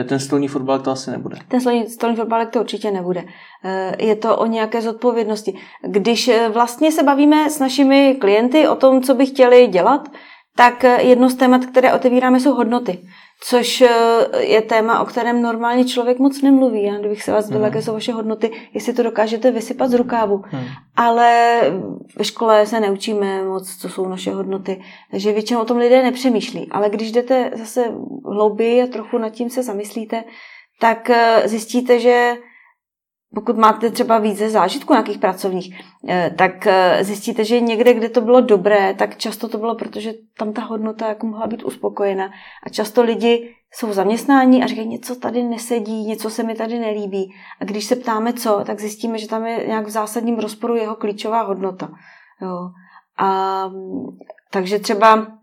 Ten stolní fotbal to asi nebude. Ten stolní, stolní fotbalek to určitě nebude. Eh, Je to o nějaké zodpovědnosti. Když eh, vlastně se bavíme s našimi klienty o tom, co by chtěli dělat, tak eh, jedno z témat, které otevíráme, jsou hodnoty. Což eh, je téma, o kterém normálně člověk moc nemluví. Já kdybych se vás zeptala, Mhm. jaké jsou vaše hodnoty, jestli to dokážete vysypat z rukávu. Hmm. Ale ve škole se neučíme moc, co jsou naše hodnoty, takže většinou o tom lidé nepřemýšlí. Ale když jdete zase hlouběji a trochu nad tím se zamyslíte, tak eh, zjistíte, že pokud máte třeba více zážitků nějakých pracovních, eh, tak eh, zjistíte, že někde, kde to bylo dobré, tak často to bylo, protože tam ta hodnota jako mohla být uspokojena. A často lidi jsou zaměstnáni a říkají, něco tady nesedí, něco se mi tady nelíbí. A když se ptáme co, tak zjistíme, že tam je nějak v zásadním rozporu jeho klíčová hodnota. Jo. A mm, takže třeba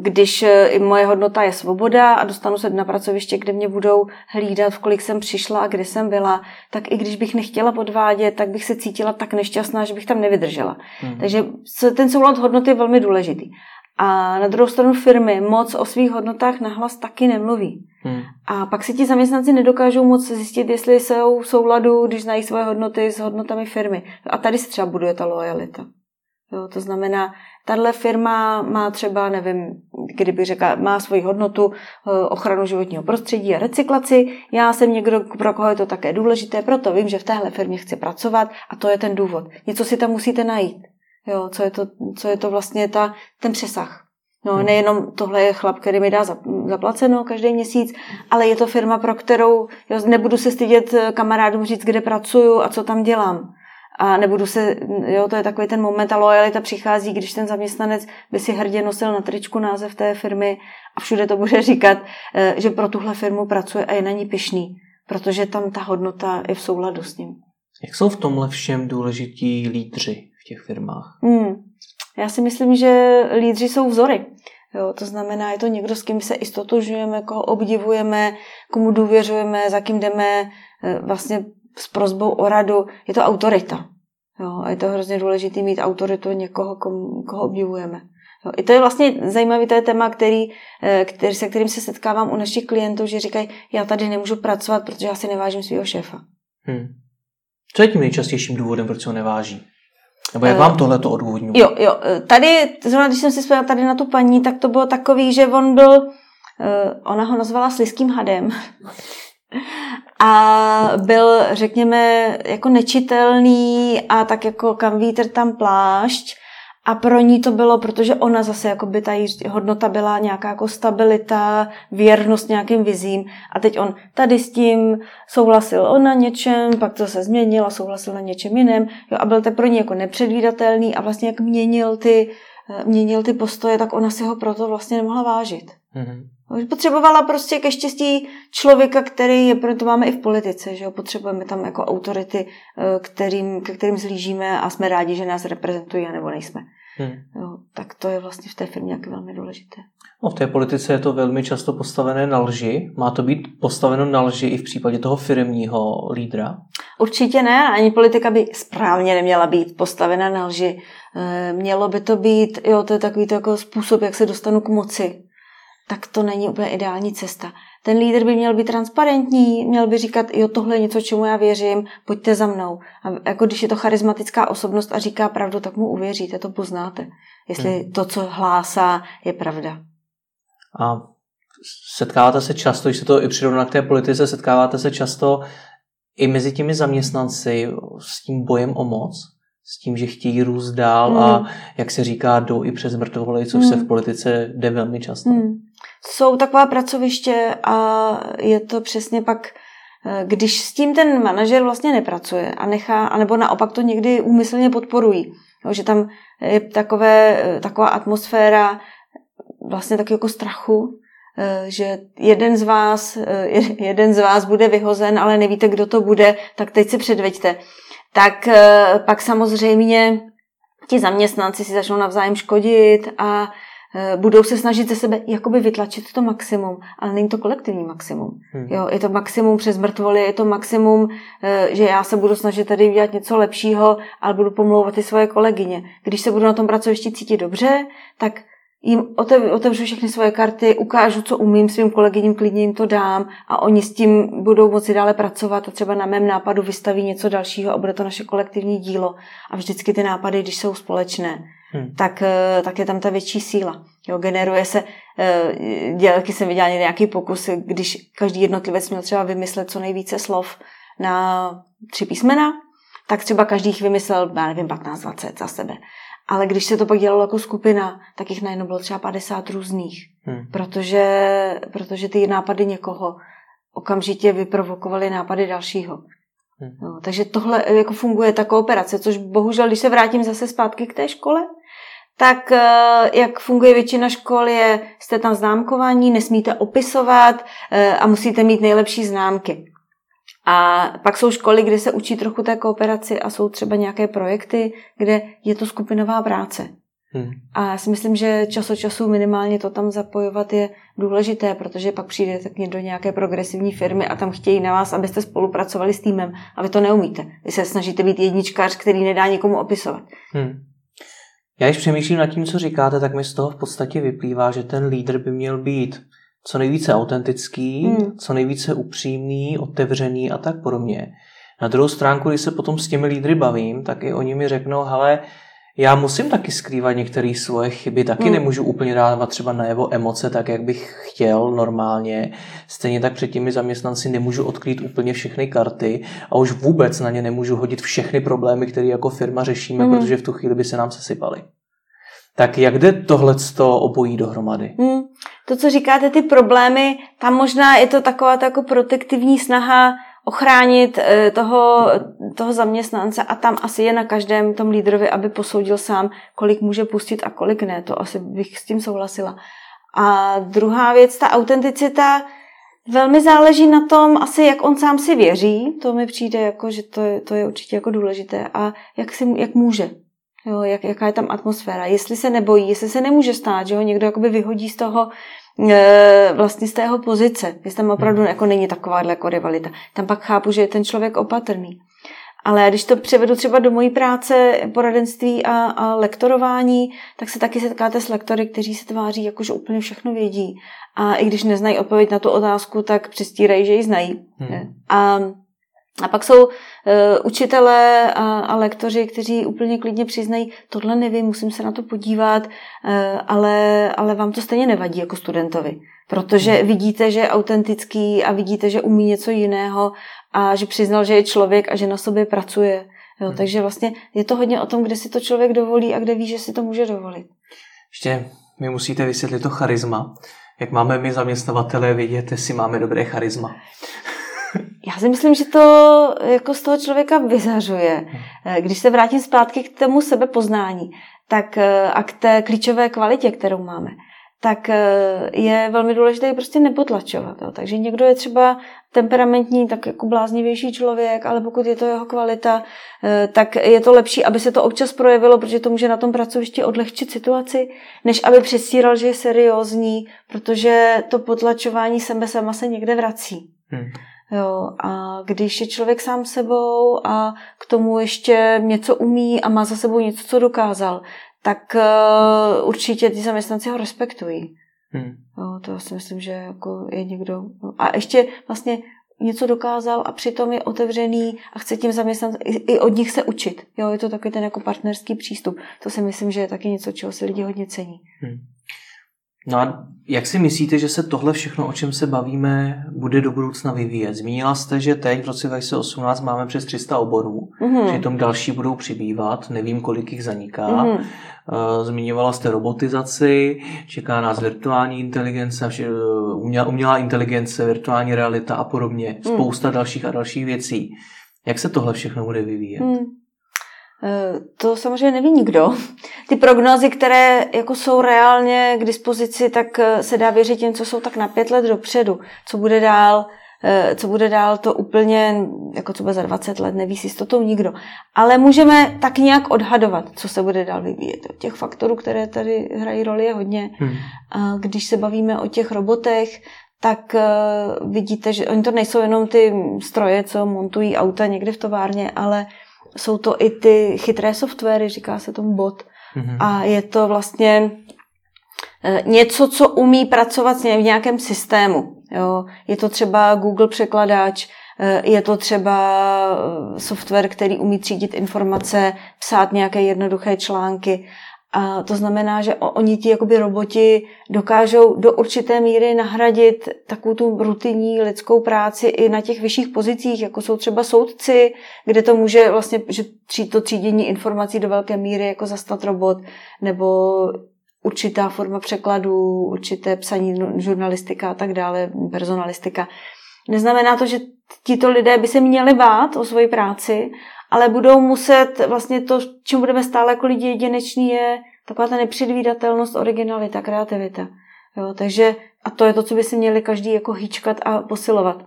když eh, i moje hodnota je svoboda a dostanu se na pracoviště, kde mě budou hlídat, v kolik jsem přišla a kde jsem byla, tak i když bych nechtěla podvádět, tak bych se cítila tak nešťastná, že bych tam nevydržela. Hmm. Takže ten soulad hodnot je velmi důležitý. A na druhou stranu firmy moc o svých hodnotách nahlas taky nemluví. Hmm. A pak si ti zaměstnanci nedokážou moc zjistit, jestli jsou v souladu, když znají svoje hodnoty s hodnotami firmy. A tady se třeba buduje ta lojalita. Jo, to znamená, tahle firma má třeba, nevím, kdyby řekla, má svoji hodnotu eh, ochranu životního prostředí a recyklaci. Já jsem někdo, pro koho je to také důležité, proto vím, že v téhle firmě chci pracovat a to je ten důvod. Něco si tam musíte najít. Jo, co je to, co je to vlastně ta, ten přesah. No, Hmm. nejenom tohle je chlap, který mi dá zap- zaplaceno každý měsíc, ale je to firma, pro kterou jo, nebudu se stydět eh, kamarádům říct, kde pracuju a co tam dělám. A nebudu se, jo, to je takový ten moment, a lojalita přichází, když ten zaměstnanec by si hrdě nosil na tričku název té firmy a všude to bude říkat, eh, že pro tuhle firmu pracuje a je na ní pišný, protože tam ta hodnota je v souladu s ním. Jak jsou v tomhle všem důležití lídři v těch firmách? Hmm. Já si myslím, že lídři jsou vzory. Jo, to znamená, je to někdo, s kým se i stotožňujeme, koho obdivujeme, komu důvěřujeme, za kým jdeme eh, vlastně s prozbou o radu. Je to autorita. Jo, a je to hrozně důležité mít autoritu někoho, komu, koho obdivujeme. Jo, I to je vlastně zajímavý to je téma, který, eh, který, se kterým se setkávám u našich klientů, že říkají, já tady nemůžu pracovat, protože já si nevážím svého šéfa. Hmm. Co je tím nejčastějším důvodem, proč se ho neváží? Nebo jak Eh, vám tohle to odůvodňuje? Jo, jo, tady, zrovna když jsem si vzpomněla tady na tu paní, tak to bylo takový, že on byl, eh, ona ho nazvala sliským hadem. A byl, řekněme, jako nečitelný a tak jako kam vítr tam plášť. A pro ní to bylo, protože ona zase, jako by ta hodnota byla nějaká jako stabilita, věrnost nějakým vizím. A teď on tady s tím souhlasil on na něčem, pak to se změnil a souhlasil na něčem jiném. Jo, a byl to pro ní jako nepředvídatelný a vlastně jak měnil ty, eh, měnil ty postoje, tak ona si ho proto vlastně nemohla vážit. Mhm. Potřebovala prostě ke štěstí člověka, který je, proto máme i v politice, že jo, potřebujeme tam jako autority, eh, kterým, ke kterým zlížíme a jsme rádi, že nás reprezentují, nebo nejsme. Hmm. Jo, tak to je vlastně v té firmě jak velmi důležité. No, v té politice je to velmi často postavené na lži. Má to být postaveno na lži i v případě toho firmního lídra? Určitě ne, ani politika by správně neměla být postavena na lži. Eh, mělo by to být, jo, to je takový to jako způsob, jak se dostanu k moci. Tak to není úplně ideální cesta. Ten lídr by měl být transparentní, měl by říkat, jo, tohle je něco, čemu já věřím, pojďte za mnou. A jako když je to charismatická osobnost a říká pravdu, tak mu uvěříte, to poznáte. Jestli hmm. to, co hlásá, je pravda. A setkáváte se často, když se to i přirovná k té politice, setkáváte se často i mezi těmi zaměstnanci s tím bojem o moc, s tím, že chtějí růst dál hmm. a jak se říká, jdou i přes mrtvoly, což hmm. se v politice jde velmi často. Hmm. Jsou taková pracoviště a je to přesně pak, eh, když s tím ten manažer vlastně nepracuje a nechá, anebo naopak to někdy úmyslně podporují, jo, že tam je takové, eh, taková atmosféra vlastně tak jako strachu, eh, že jeden z vás, jeden z vás bude vyhozen, ale nevíte, kdo to bude, tak teď si předveďte. Tak pak samozřejmě ti zaměstnanci si začnou navzájem škodit a Eh, budou se snažit ze sebe jakoby vytlačit to maximum, ale není to kolektivní maximum. Hmm. Jo, je to maximum přes mrtvoly, je to maximum, eh, že já se budu snažit tady udělat něco lepšího, ale budu pomlouvat i svoje kolegyně. Když se budu na tom pracovišti cítit dobře, tak jim otevřu všechny svoje karty, ukážu, co umím svým kolegyním, klidně jim to dám a oni s tím budou moci dále pracovat a třeba na mém nápadu vystaví něco dalšího a bude to naše kolektivní dílo. A vždycky ty nápady, když jsou společné, hmm. tak, eh, tak je tam ta větší síla. Jo, generuje se, eh, dělky jsem viděla nějaký pokus, když každý jednotlivec měl třeba vymyslet co nejvíce slov na tři písmena, tak třeba každý jich vymyslel, já nevím, 15-20 za sebe. Ale když se to pak dělalo jako skupina, tak jich najednou bylo třeba 50 různých. Hmm. Protože, protože ty nápady někoho okamžitě vyprovokovaly nápady dalšího. Hmm. Jo, takže tohle jako funguje ta kooperace, což bohužel, když se vrátím zase zpátky k té škole, tak eh, jak funguje většina škol, je, jste tam známkovaní, nesmíte opisovat eh, a musíte mít nejlepší známky. A pak jsou školy, kde se učí trochu té kooperaci a jsou třeba nějaké projekty, kde je to skupinová práce. Hmm. A já si myslím, že čas od času minimálně to tam zapojovat je důležité, protože pak přijdete do nějaké progresivní firmy a tam chtějí na vás, abyste spolupracovali s týmem a vy to neumíte. Vy se snažíte být jedničkář, který nedá nikomu opisovat. Hmm. Já když přemýšlím nad tím, co říkáte, tak mi z toho v podstatě vyplývá, že ten lídr by měl být co nejvíce autentický, hmm. co nejvíce upřímný, otevřený a tak podobně. Na druhou stránku, když se potom s těmi lídry bavím, tak i oni mi řeknou, hele, já musím taky skrývat některé svoje chyby, taky hmm. nemůžu úplně dávat třeba najevo emoce tak, jak bych chtěl normálně. Stejně tak před těmi zaměstnanci nemůžu odkrýt úplně všechny karty a už vůbec na ně nemůžu hodit všechny problémy, které jako firma řešíme, hmm. protože v tu chvíli by se nám sesypaly. Tak jak jde tohle obojí dohromady? Hmm. To, co říkáte, ty problémy, tam možná je to taková jako protektivní snaha ochránit eh, toho, toho zaměstnance a tam asi je na každém tom lídrovi, aby posoudil sám, kolik může pustit a kolik ne. To asi bych s tím souhlasila. A druhá věc, ta autenticita, velmi záleží na tom, asi jak on sám si věří. To mi přijde jako, že to je, to je určitě jako důležité. A jak, si, jak může. Jo, jak, jaká je tam atmosféra. Jestli se nebojí, jestli se nemůže stát, že ho někdo jakoby vyhodí z toho, vlastně z tého pozice, jestli tam opravdu hmm. jako není taková jako rivalita. Tam pak chápu, že je ten člověk opatrný. Ale když to převedu třeba do mojí práce, poradenství a, a lektorování, tak se taky setkáte s lektory, kteří se tváří jako, že úplně všechno vědí. A i když neznají odpověď na tu otázku, tak přistírají, že ji znají. Hmm. A a pak jsou uh, učitelé a, a lektoři, kteří úplně klidně přiznají, tohle nevím, musím se na to podívat, uh, ale, ale vám to stejně nevadí jako studentovi. Protože hmm. vidíte, že je autentický a vidíte, že umí něco jiného a že přiznal, že je člověk a že na sobě pracuje. Jo, hmm. Takže vlastně je to hodně o tom, kde si to člověk dovolí a kde ví, že si to může dovolit. Ještě mi musíte vysvětlit to charisma. Jak máme my zaměstnavatele vidět, jestli máme dobré charisma. Já si myslím, že to jako z toho člověka vyzařuje. Když se vrátím zpátky k tomu sebepoznání tak, a k té klíčové kvalitě, kterou máme, tak eh, je velmi důležité prostě nepotlačovat. Jo. Takže někdo je třeba temperamentní, tak jako bláznivější člověk, ale pokud je to jeho kvalita, eh, tak je to lepší, aby se to občas projevilo, protože to může na tom pracovišti odlehčit situaci, než aby předstíral, že je seriózní, protože to potlačování sebe sama se někde vrací. Hmm. Jo, a když je člověk sám sebou a k tomu ještě něco umí a má za sebou něco, co dokázal, tak uh, určitě ty zaměstnanci ho respektují. Hmm. Jo, to si myslím, že jako je někdo. A ještě vlastně něco dokázal a přitom je otevřený a chce tím zaměstnat, i od nich se učit. Jo, je to takový ten jako partnerský přístup. To si myslím, že je taky něco, čeho si lidi hodně cení. Hmm. No a jak si myslíte, že se tohle všechno, o čem se bavíme, bude do budoucna vyvíjet? Zmínila jste, že teď v roce 2018 máme přes 300 oborů, mm-hmm. že tom další budou přibývat, nevím, kolik jich zaniká. Mm-hmm. Zmiňovala jste robotizaci, čeká nás virtuální inteligence, umělá inteligence, virtuální realita a podobně. Mm. Spousta dalších a dalších věcí. Jak se tohle všechno bude vyvíjet? Mm. Eh, to samozřejmě neví nikdo. Ty prognozy, které jako jsou reálně k dispozici, tak eh, se dá věřit těm, co jsou tak na pět let dopředu. Co bude dál, eh, co bude dál, to úplně, jako co bude za 20 let, neví si s jistotou nikdo. Ale můžeme tak nějak odhadovat, co se bude dál vyvíjet. Těch faktorů, které tady hrají roli, je hodně. Hmm. A když se bavíme o těch robotech, tak vidíte, že oni to nejsou jenom ty stroje, co montují auta někde v továrně, ale jsou to i ty chytré softwary, říká se tomu bot. Mm-hmm. A je to vlastně eh, něco, co umí pracovat v nějakém systému. Jo. Je to třeba Google překladač, eh, je to třeba eh, software, který umí třídit informace, psát nějaké jednoduché články. A to znamená, že oni ti jakoby roboti dokážou do určité míry nahradit takovou tu rutinní lidskou práci i na těch vyšších pozicích, jako jsou třeba soudci, kde to může vlastně, že to třídění informací do velké míry jako zastat robot, nebo určitá forma překladu, určité psaní žurnalistika a tak dále, personalistika. Neznamená to, že tito lidé by se měli bát o svoji práci, ale budou muset vlastně to, čím budeme stále jako lidi jedineční, je taková ta nepředvídatelnost, originalita, kreativita. Jo, takže a to je to, co by si měli každý jako hýčkat a posilovat.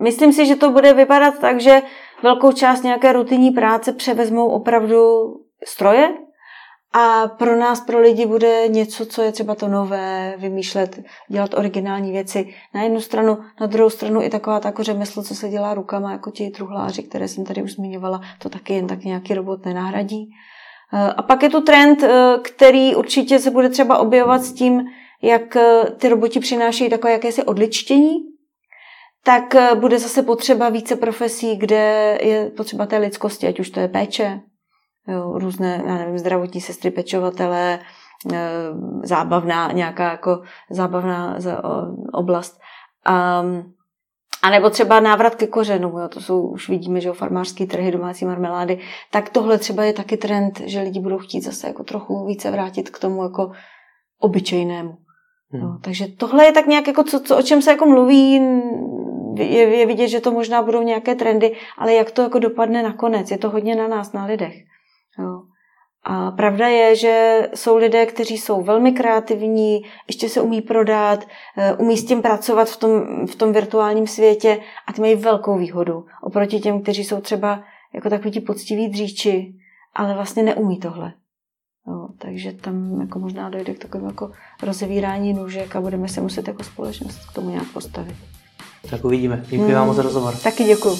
Myslím si, že to bude vypadat tak, že velkou část nějaké rutinní práce převezmou opravdu stroje, a pro nás, pro lidi, bude něco, co je třeba to nové, vymýšlet, dělat originální věci. Na jednu stranu, na druhou stranu i taková ta řemeslo, co se dělá rukama, jako ti truhláři, které jsem tady už zmiňovala, to taky jen tak nějaký robot nenahradí. Eh, a pak je tu trend, eh, který určitě se bude třeba objevovat s tím, jak eh, ty roboti přinášejí takové jakési odličtění, tak bude zase potřeba více profesí, kde je potřeba té lidskosti, ať už to je péče, jo, různé, já nevím, zdravotní sestry, pečovatele, zábavná, nějaká jako zábavná oblast. Um, a nebo třeba návrat ke kořenu, jo, to jsou, už vidíme, že o farmářské trhy, domácí marmelády, tak tohle třeba je taky trend, že lidi budou chtít zase jako trochu více vrátit k tomu jako obyčejnému. Hmm. No, takže tohle je tak nějak jako, co, co, o čem se jako mluví, je, je vidět, že to možná budou nějaké trendy, ale jak to jako dopadne nakonec, je to hodně na nás, na lidech. A pravda je, že jsou lidé, kteří jsou velmi kreativní, ještě se umí prodat, eh, umí s tím pracovat v tom, v tom virtuálním světě a ty mají velkou výhodu oproti těm, kteří jsou třeba jako takový ti poctiví dříči, ale vlastně neumí tohle. No, takže tam jako možná dojde k takovému jako rozevírání nůžek a budeme se muset jako společnost k tomu nějak postavit. Tak uvidíme. Děkuji hmm. vám za rozhovor. Taky děkuji.